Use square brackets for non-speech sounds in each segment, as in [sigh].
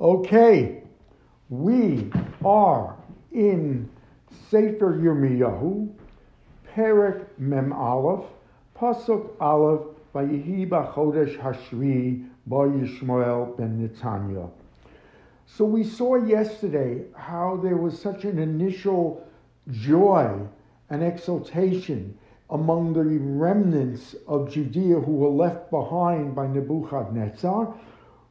Okay, we are in Sefer Yirmiyahu, Perek Mem Aleph, Pasuk Aleph, Vayihi Chodesh Hashvi, Ba Yishmael ben Netanya. So we saw yesterday how there was such an initial joy and exultation among the remnants of Judea who were left behind by Nebuchadnezzar,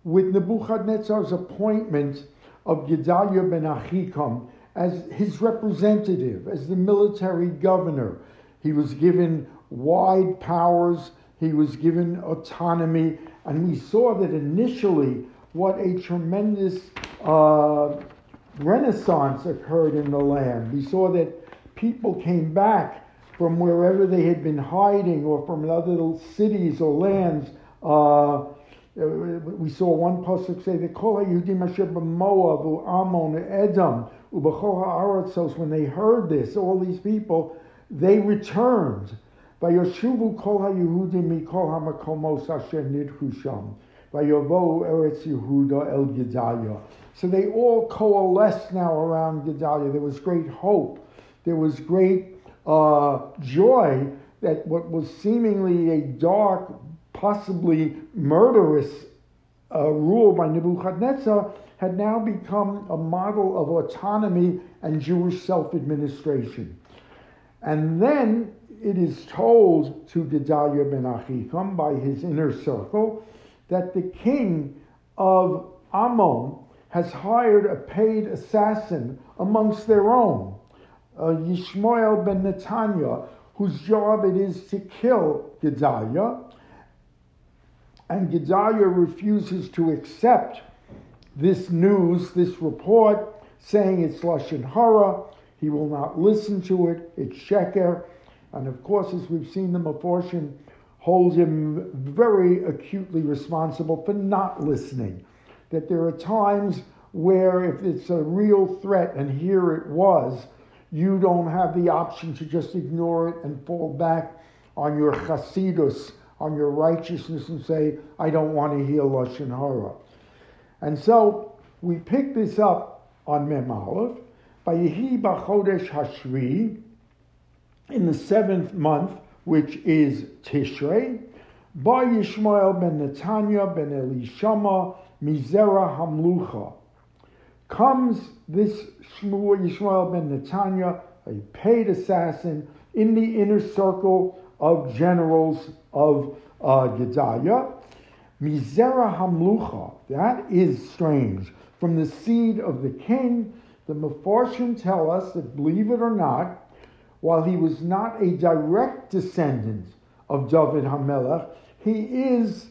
with Nebuchadnezzar's appointment of Gedaliah ben Achikam as his representative, as the military governor. He was given wide powers, he was given autonomy, and we saw that initially what a tremendous uh, renaissance occurred in the land. We saw that people came back from wherever they had been hiding or from other cities or lands. Uh, we saw one pasuk say, "The kol Yehudim asher b'Moav Ammon Edom u'b'chol ha'aratzos." When they heard this, all these people, they returned. By Vayoshuvu kol ha'Yehudim mikol ha'makomos asher nidhu sham. Vayovo Eretz Yehuda el Gedaliah. So they all coalesced now around Gedaliah. There was great hope. There was great uh, joy that what was seemingly a dark, possibly murderous uh, rule by Nebuchadnezzar had now become a model of autonomy and Jewish self administration. And then it is told to Gedaliah ben Achikam by his inner circle that the king of Ammon has hired a paid assassin amongst their own uh, Yishmael ben Netanya, whose job it is to kill Gedaliah. And Gedaliah refuses to accept this news, this report, saying it's Lashon Hara. He will not listen to it. It's Sheker. And of course, as we've seen, the Meforshim hold him very acutely responsible for not listening. That there are times where, if it's a real threat, and here it was, you don't have the option to just ignore it and fall back on your chasidus, on your righteousness, and say, I don't want to hear Lashon Hara. And so we pick this up on Mem Aleph, by Yehi Bachodesh Hashri, in the seventh month, which is Tishrei, by Yishmael ben Netanya ben Elishama, Mizera Hamlucha comes this Shmuel Yishmael ben Netanya, a paid assassin, in the inner circle of generals of uh, Gedaliah. Mizera Hamlucha, that is strange. From the seed of the king, the Meforshim tell us that, believe it or not, while he was not a direct descendant of David Hamelech, he is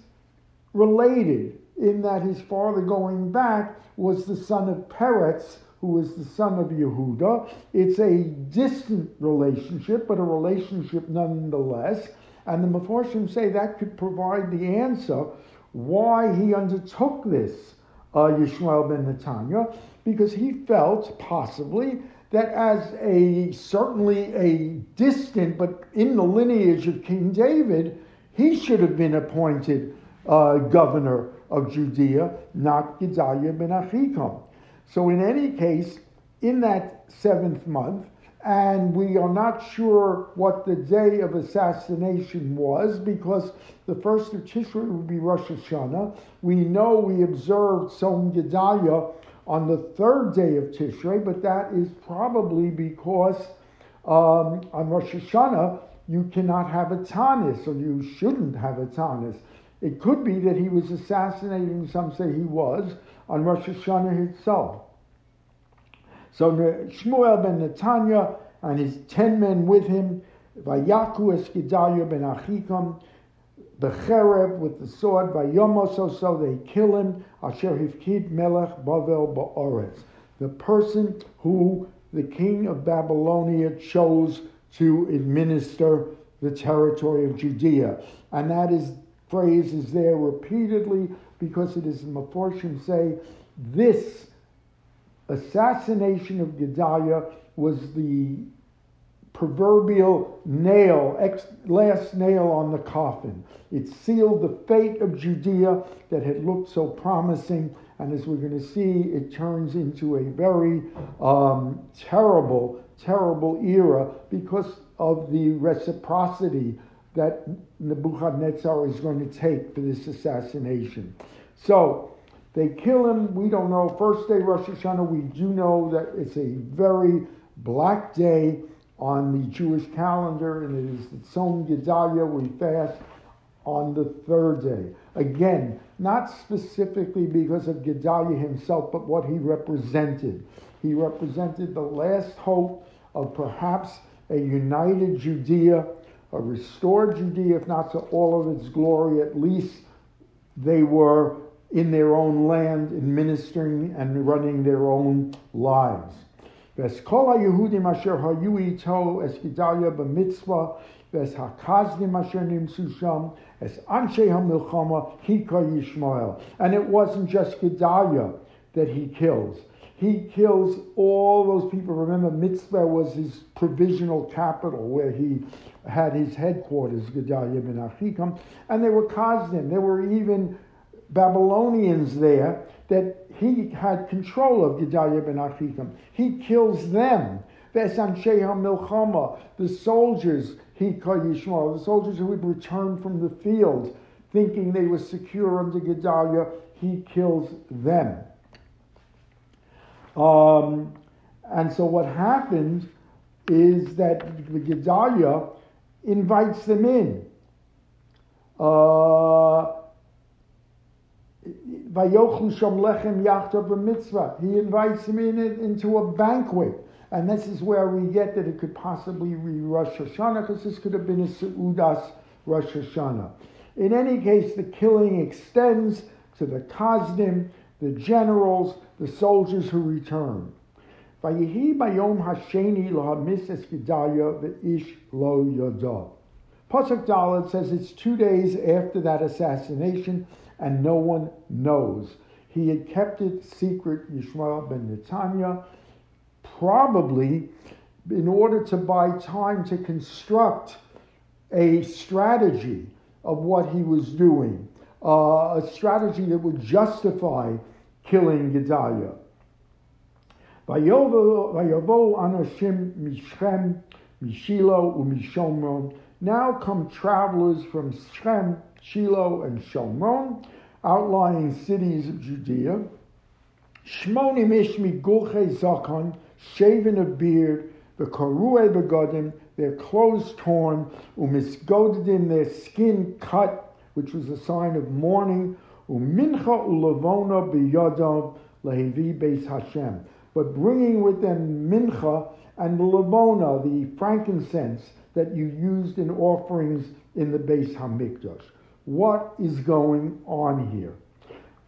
related in that his father going back was the son of Peretz, who was the son of Yehuda. It's a distant relationship, but a relationship nonetheless. And the Meforshim say that could provide the answer why he undertook this, uh, Yishmael ben Netanya, because he felt possibly that as a certainly a distant but in the lineage of King David, he should have been appointed uh, governor of Judea, not Gedaliah ben Achikam. So in any case, in that seventh month, and we are not sure what the day of assassination was because the first of Tishrei would be Rosh Hashanah. We know we observed Som Gedaliah on the third day of Tishrei, but that is probably because um, on Rosh Hashanah you cannot have a tanis, or you shouldn't have a tanis. It could be that he was assassinating, some say he was, on Rosh Hashanah itself. So Shmuel ben Netanya and his ten men with him, Vayaku es Gedaliah ben Achikam, Becherev with the sword, Vayomoso, so they kill him, Asher Hifkid Melech Bavel Ba'oretz. The person who the king of Babylonia chose to administer the territory of Judea. And that is phrase is there repeatedly because it is Meforshim say this assassination of Gedaliah was the proverbial nail, ex, last nail on the coffin. It sealed the fate of Judea that had looked so promising, And as we're going to see, it turns into a very um, terrible, terrible era because of the reciprocity that Nebuchadnezzar is going to take for this assassination. So they kill him. We don't know. First day Rosh Hashanah, we do know that it's a very black day on the Jewish calendar, and it is the Tzom Gedalia. We fast on the third day. Again, not specifically because of Gedalia himself, but what he represented. He represented the last hope of perhaps a united Judea, restored Judea, if not to all of its glory, at least they were in their own land, administering and running their own lives. V'eskol Yehudim asher hayu ito es Gedalia b'Mitzpah v'es hakazdim asher nimsu sham es anshe hamilchama hika Yishmael. And it wasn't just Gedalia that he kills. He kills all those people. Remember, Mitzpah was his provisional capital where he had his headquarters, Gedalia ben Achikam, and they were Kazdim. There were even Babylonians there that he had control of Gedalia ben Achikam. He kills them. milchama, the soldiers, he called Yishmael, the soldiers who had returned from the field, thinking they were secure under Gedalia, he kills them. Um, and so what happens is that the Gedalia invites them in. Uh, he invites them in into a banquet. And this is where we get that it could possibly be Rosh Hashanah, because this could have been a Seudas Rosh Hashanah. In any case, the killing extends to the Kazdim, the generals, the soldiers who return. Vayihi bayom hasheni lahamis es ve'ish lo yodah. Pasuk Dalet says it's two days after that assassination, and no one knows. He had kept it secret, Yishmael ben Netanya, probably in order to buy time to construct a strategy of what he was doing, uh, a strategy that would justify killing Gedaliah. Vayavo Anashim Mishchem, Mishilo, Umishomron. Now come travelers from Shem, Shiloh, and Shomron, outlying cities of Judea. Shmonim Ishmi Gulche Zakon, shaven of beard, the Karue Begodim, their clothes torn, Umisgodim, their skin cut, which was a sign of mourning, Umincha Ulavona Biyadav Lehevi Beis Hashem. But bringing with them mincha and lavona, the frankincense that you used in offerings in the Beis Hamikdash. What is going on here?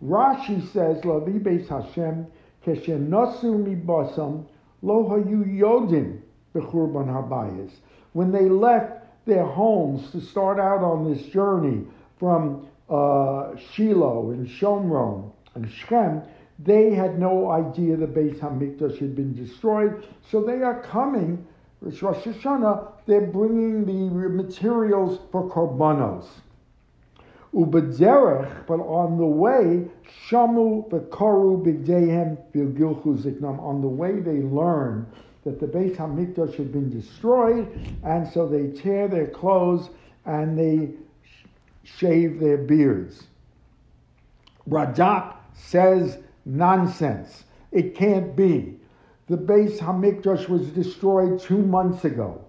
Rashi says, Lavi Beis Hashem, Keshenasu basam lo hayu yodim bechurban habayis. When they left their homes to start out on this journey from uh, Shiloh and Shomron and Shechem, they had no idea the Beis Hamikdash had been destroyed, so they are coming. Rosh Hashanah. They're bringing the materials for korbanos. Ubederech, but on the way, shamu bekaru bigdehem vilgilchu ziknam. On the way, they learn that the Beis Hamikdash had been destroyed, and so they tear their clothes and they shave their beards. Radak says nonsense. It can't be. The Beis Hamikdash was destroyed two months ago.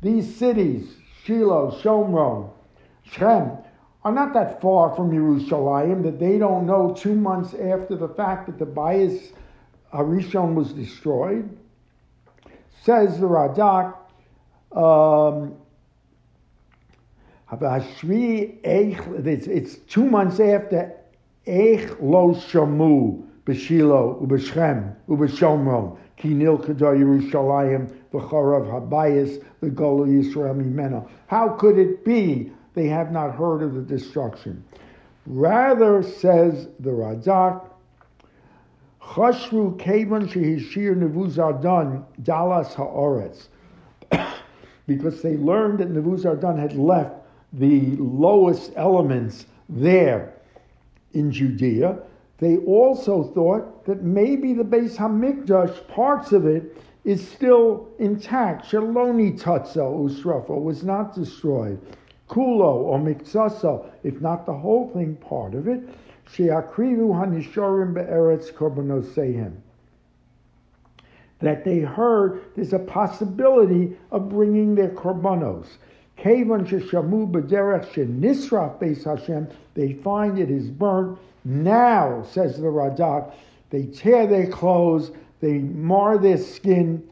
These cities, Shiloh, Shomron, Shem, are not that far from Yerushalayim that they don't know two months after the fact that the Bayis Harishon was destroyed. Says the Radak, um, it's, it's two months after Eich lo shamu b'shilo u'b'shchem u'b'shomron ki nilkada Yerushalayim v'chorav habayis v'golu Yisrael mimena. How could it be they have not heard of the destruction. Rather, says the Radak, Chashru Kavan Shehishir Nevuzardan Dalas Haaretz. [coughs] because they learned that Nevuzardan had left the lowest elements there in Judea. They also thought that maybe the Beis Hamikdash, parts of it, is still intact. Shaloni Tatza Usrafa was not destroyed. Kulo or Miktsasa, if not the whole thing, part of it. Sheakrivu Hanishorim Be'eretz Korbanoseihem. That they heard there's a possibility of bringing their korbanos. Kevan sheshamu b'derech shenisraf beis Hashem. They find it is burnt. Now, says the Radak, they tear their clothes, they mar their skin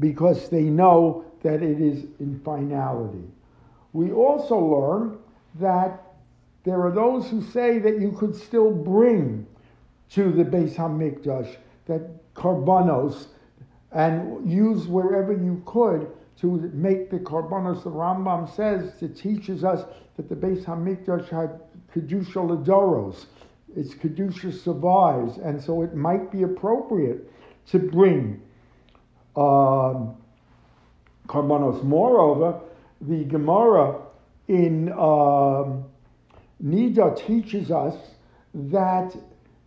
because they know that it is in finality. We also learn that there are those who say that you could still bring to the Beis Hamikdash that karbanos and use wherever you could to make the karbanos. The Rambam says it teaches us that the Beis Hamikdash had kedusha ladoros. Its kedusha survives, and so it might be appropriate to bring um, karbanos. Moreover, the Gemara in um, Nida teaches us that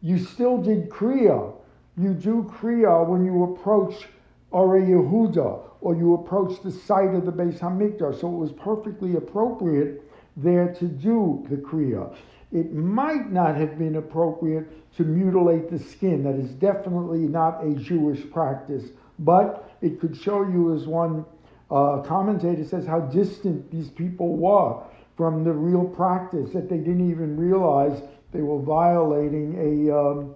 you still did Kriya. You do Kriya when you approach Ore Yehuda or you approach the site of the Beis Hamikdash. So it was perfectly appropriate there to do the Kriya. It might not have been appropriate to mutilate the skin. That is definitely not a Jewish practice, but it could show you, as one uh, commentator says, how distant these people were from the real practice, that they didn't even realize they were violating a. Um,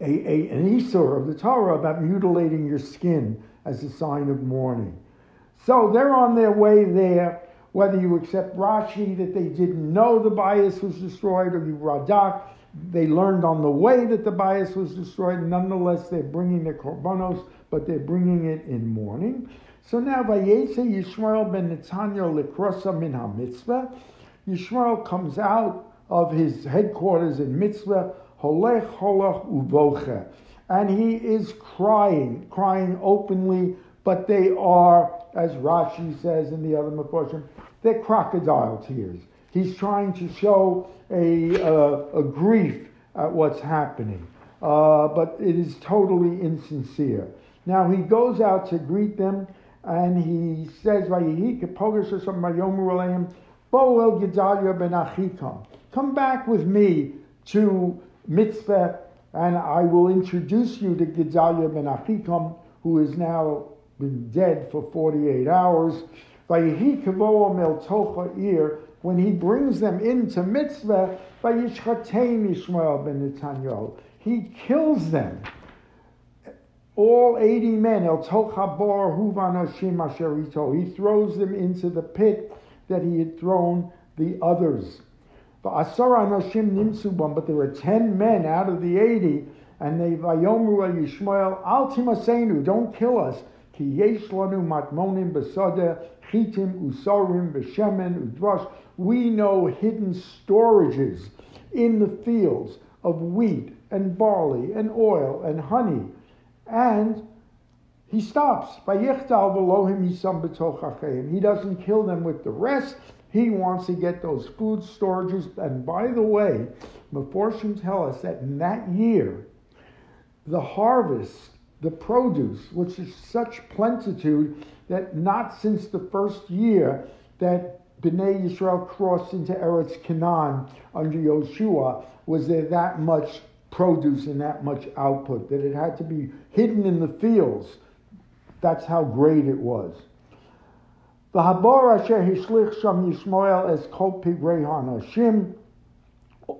a, a, an Isur of the Torah about mutilating your skin as a sign of mourning. So they're on their way there. Whether you accept Rashi that they didn't know the Bayis was destroyed, or you Radak, they learned on the way that the Bayis was destroyed. Nonetheless, they're bringing their korbanos, but they're bringing it in mourning. So now, Vayetze Yishmael ben Netanyahu likrosa min ha-Mitzpah. Yishmael comes out of his headquarters in Mitzpah holech. And he is crying, crying openly, but they are, as Rashi says in the other Meforshim, they're crocodile tears. He's trying to show a, a grief at what's happening, uh, but it is totally insincere. Now he goes out to greet them, and he says, Come back with me to Mitzpah, and I will introduce you to Gedaliah ben Achikam, who has now been dead for 48 hours. When he brings them into Mitzpah, Ishmael ben Netanyahu, he kills them. All 80 men, El Tochabar Huvan he throws them into the pit that he had thrown the others. But there were ten men out of the eighty, and they Vayomru El Yishmael, Al Timasenu, don't kill us. Ki yesh matmonim besada, chitim usarim beshemen udvash. We know hidden storages in the fields of wheat and barley and oil and honey. And he stops. He doesn't kill them with the rest. He wants to get those food storages. And by the way, Meforshim tell us that in that year, the harvest, the produce, which is such plentitude that not since the first year that Bnei Yisrael crossed into Eretz Canaan under Yoshua was there that much produce and that much output that it had to be hidden in the fields. That's how great it was. The Habor asher hishlich sham Yishmael as kol pigrei hanashim.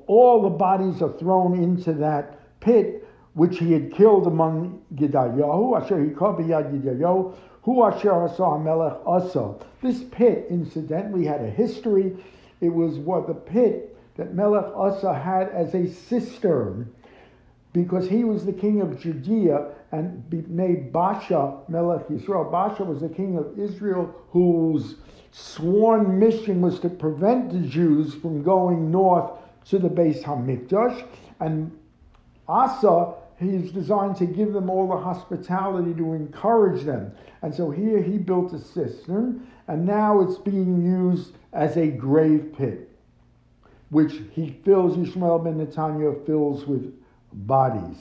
All the bodies are thrown into that pit which he had killed among Gedayahu, asher hikah b'yad Gedayahu, hu asher asa melech asa. This pit, incidentally, had a history. It was what the pit that Melech Asa had as a cistern because he was the king of Judea and made Basha Melech Yisrael. Basha was the king of Israel whose sworn mission was to prevent the Jews from going north to the Beis Hamikdash. And Asa, he's designed to give them all the hospitality to encourage them. And so here he built a cistern, and now it's being used as a grave pit. which he fills, Yishmael ben Netanya fills with bodies.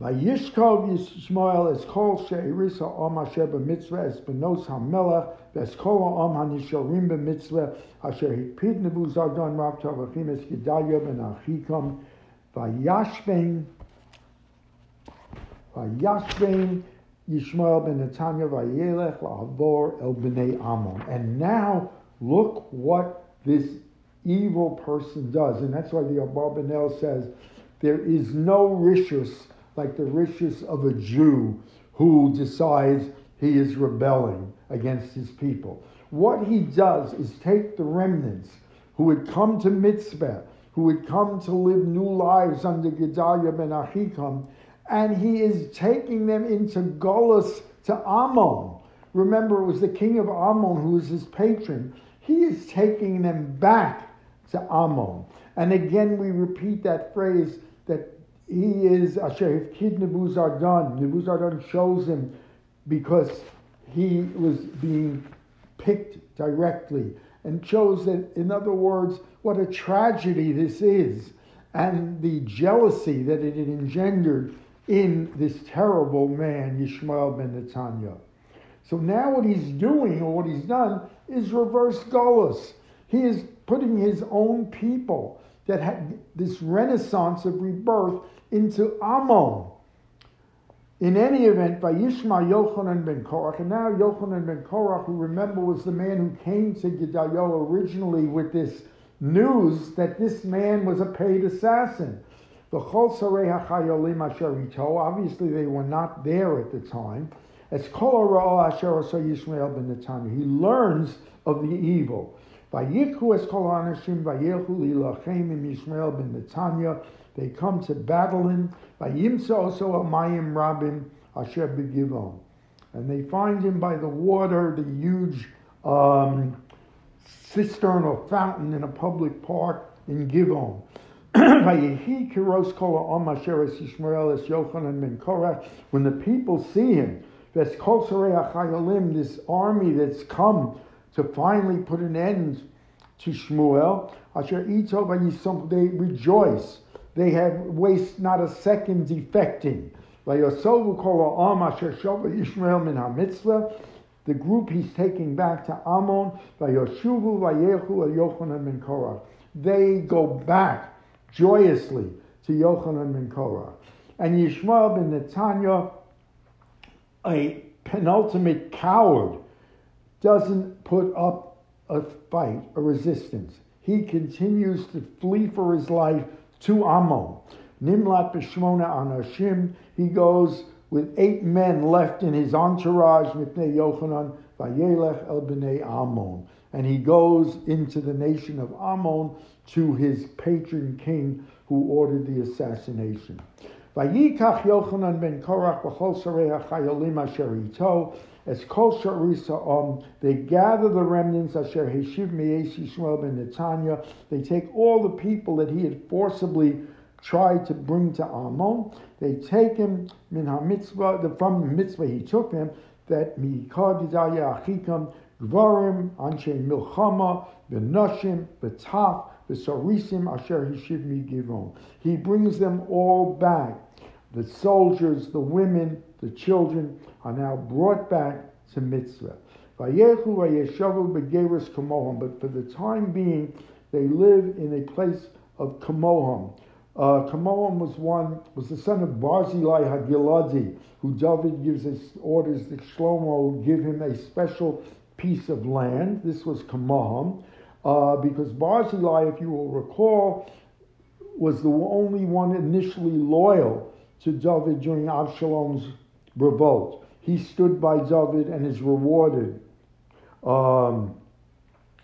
Vayishkov Yishmael es kol she'erisa om asher b'Mitzpah es benos hamelech v'es kol om hanishorim b'Mitzpah asher hikpid nebuzardon rav tavachim es Gedaliah ben Achikam vayashvein vayashvein Yishmael ben Netanya vayelech la'avor el b'nei Amon. And now look what this evil person does. And that's why the Abarbanel says there is no rishus like the rishus of a Jew who decides he is rebelling against his people. What he does is take the remnants who had come to Mitzpah, who had come to live new lives under Gedaliah ben Achikam, and he is taking them into Golas to Ammon. Remember, it was the king of Ammon who was his patron. He is taking them back to Ammon. And again, we repeat that phrase that he is Asher Kid Nebuzaradan. Nebuzaradan shows him because he was being picked directly and chose that, in other words, what a tragedy this is and the jealousy that it had engendered in this terrible man, Yishmael ben Netanya. So now what he's doing, or what he's done, is reverse Golas. He is putting his own people that had this renaissance of rebirth into Ammon. In any event, Vayishma Yochanan ben Korach, and now Yochanan ben Korach, who remember was the man who came to Gedaliah originally with this news that this man was a paid assassin. The Cholsarei HaChayolim Asher obviously, they were not there at the time. As Yishmael ben Netanya, he learns of the evil. Vayikhu es kol anashim vayelchu lilachem im Yishmael ben Netanya. They come to Babylon. Vayimsa also amayim rabim asher begivon. And they find him by the water, the huge um, cistern or fountain in a public park in Givon. [clears throat] When the people see him, this army that's come to finally put an end to Shmuel, they rejoice. They have waste not a second defecting. The group he's taking back to Ammon, they go back joyously to Yochanan ben Korah. And Yishmael ben Netanya, a penultimate coward, doesn't put up a fight, a resistance. He continues to flee for his life to Ammon. Nimlat b'shmona anashim, he goes with eight men left in his entourage, mipnei Yochanan, vayelech el b'nei Ammon. And he goes into the nation of Ammon to his patron king who ordered the assassination. Vayikach Yochanan ben Korach b'chol sarei hachayolim asher as kol sharisa om, um, they gather the remnants asher heshiv me'es Yishmael ben Netanya, they take all the people that he had forcibly tried to bring to Ammon, they take him min ha-Mitzpah, from the Mitzpah he took them, that gedaya achikam, gvarim, anshe milchama, benashim, betaf, V'sarisim asher hishivmi givon. He brings them all back. The soldiers, the women, the children are now brought back to Mitzpah. But for the time being, they live in a place of kamoham. Uh, Kamoham was one was the son of Barzillai Hagiladi, who David gives us orders that Shlomo give him a special piece of land. This was Kamoham uh, because Barzillai, if you will recall, was the only one initially loyal to David during Absalom's revolt. He stood by David and is rewarded. Um,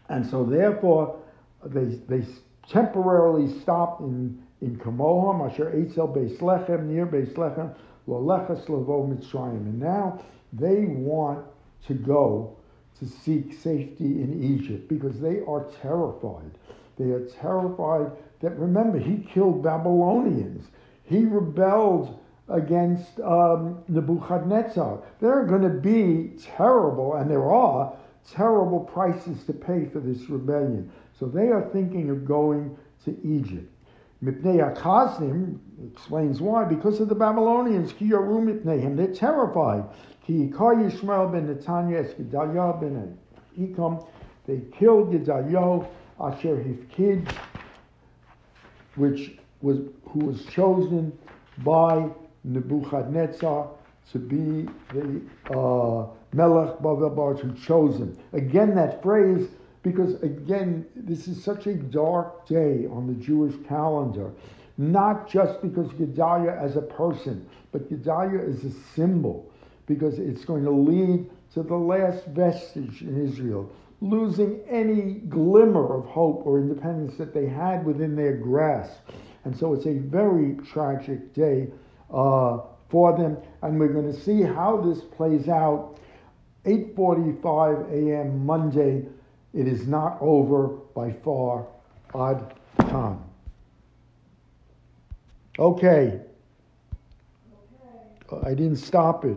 and so, therefore, they, they temporarily stop in, in Kamoham, Asher Eitzel Beis Lechem, near Beis Lechem, Loleches Levo Mitzrayim. And now they want to go to seek safety in Egypt because they are terrified. They are terrified that, remember, he killed Babylonians. He rebelled against um, Nebuchadnezzar. There are going to be terrible, and there are terrible prices to pay for this rebellion. So they are thinking of going to Egypt. Mipnei Akaznim explains why. Because of the Babylonians. Ki yaru mipneihem. They're terrified. Ki yikar Yishmael ben Netanya es Gedaliah ben Ikam. They killed Gedaliah asher hifkid, which was who was chosen by Nebuchadnezzar to be the uh, Melech Bavel Baruch who chose him. Again, that phrase because again, this is such a dark day on the Jewish calendar, not just because Gedaliah as a person, but Gedaliah is a symbol, because it's going to lead to the last vestige in Israel, losing any glimmer of hope or independence that they had within their grasp. And so it's a very tragic day uh, for them, and we're going to see how this plays out. 8:45 a.m. Monday, it is not over by far Odd time. Okay. okay. I didn't stop it.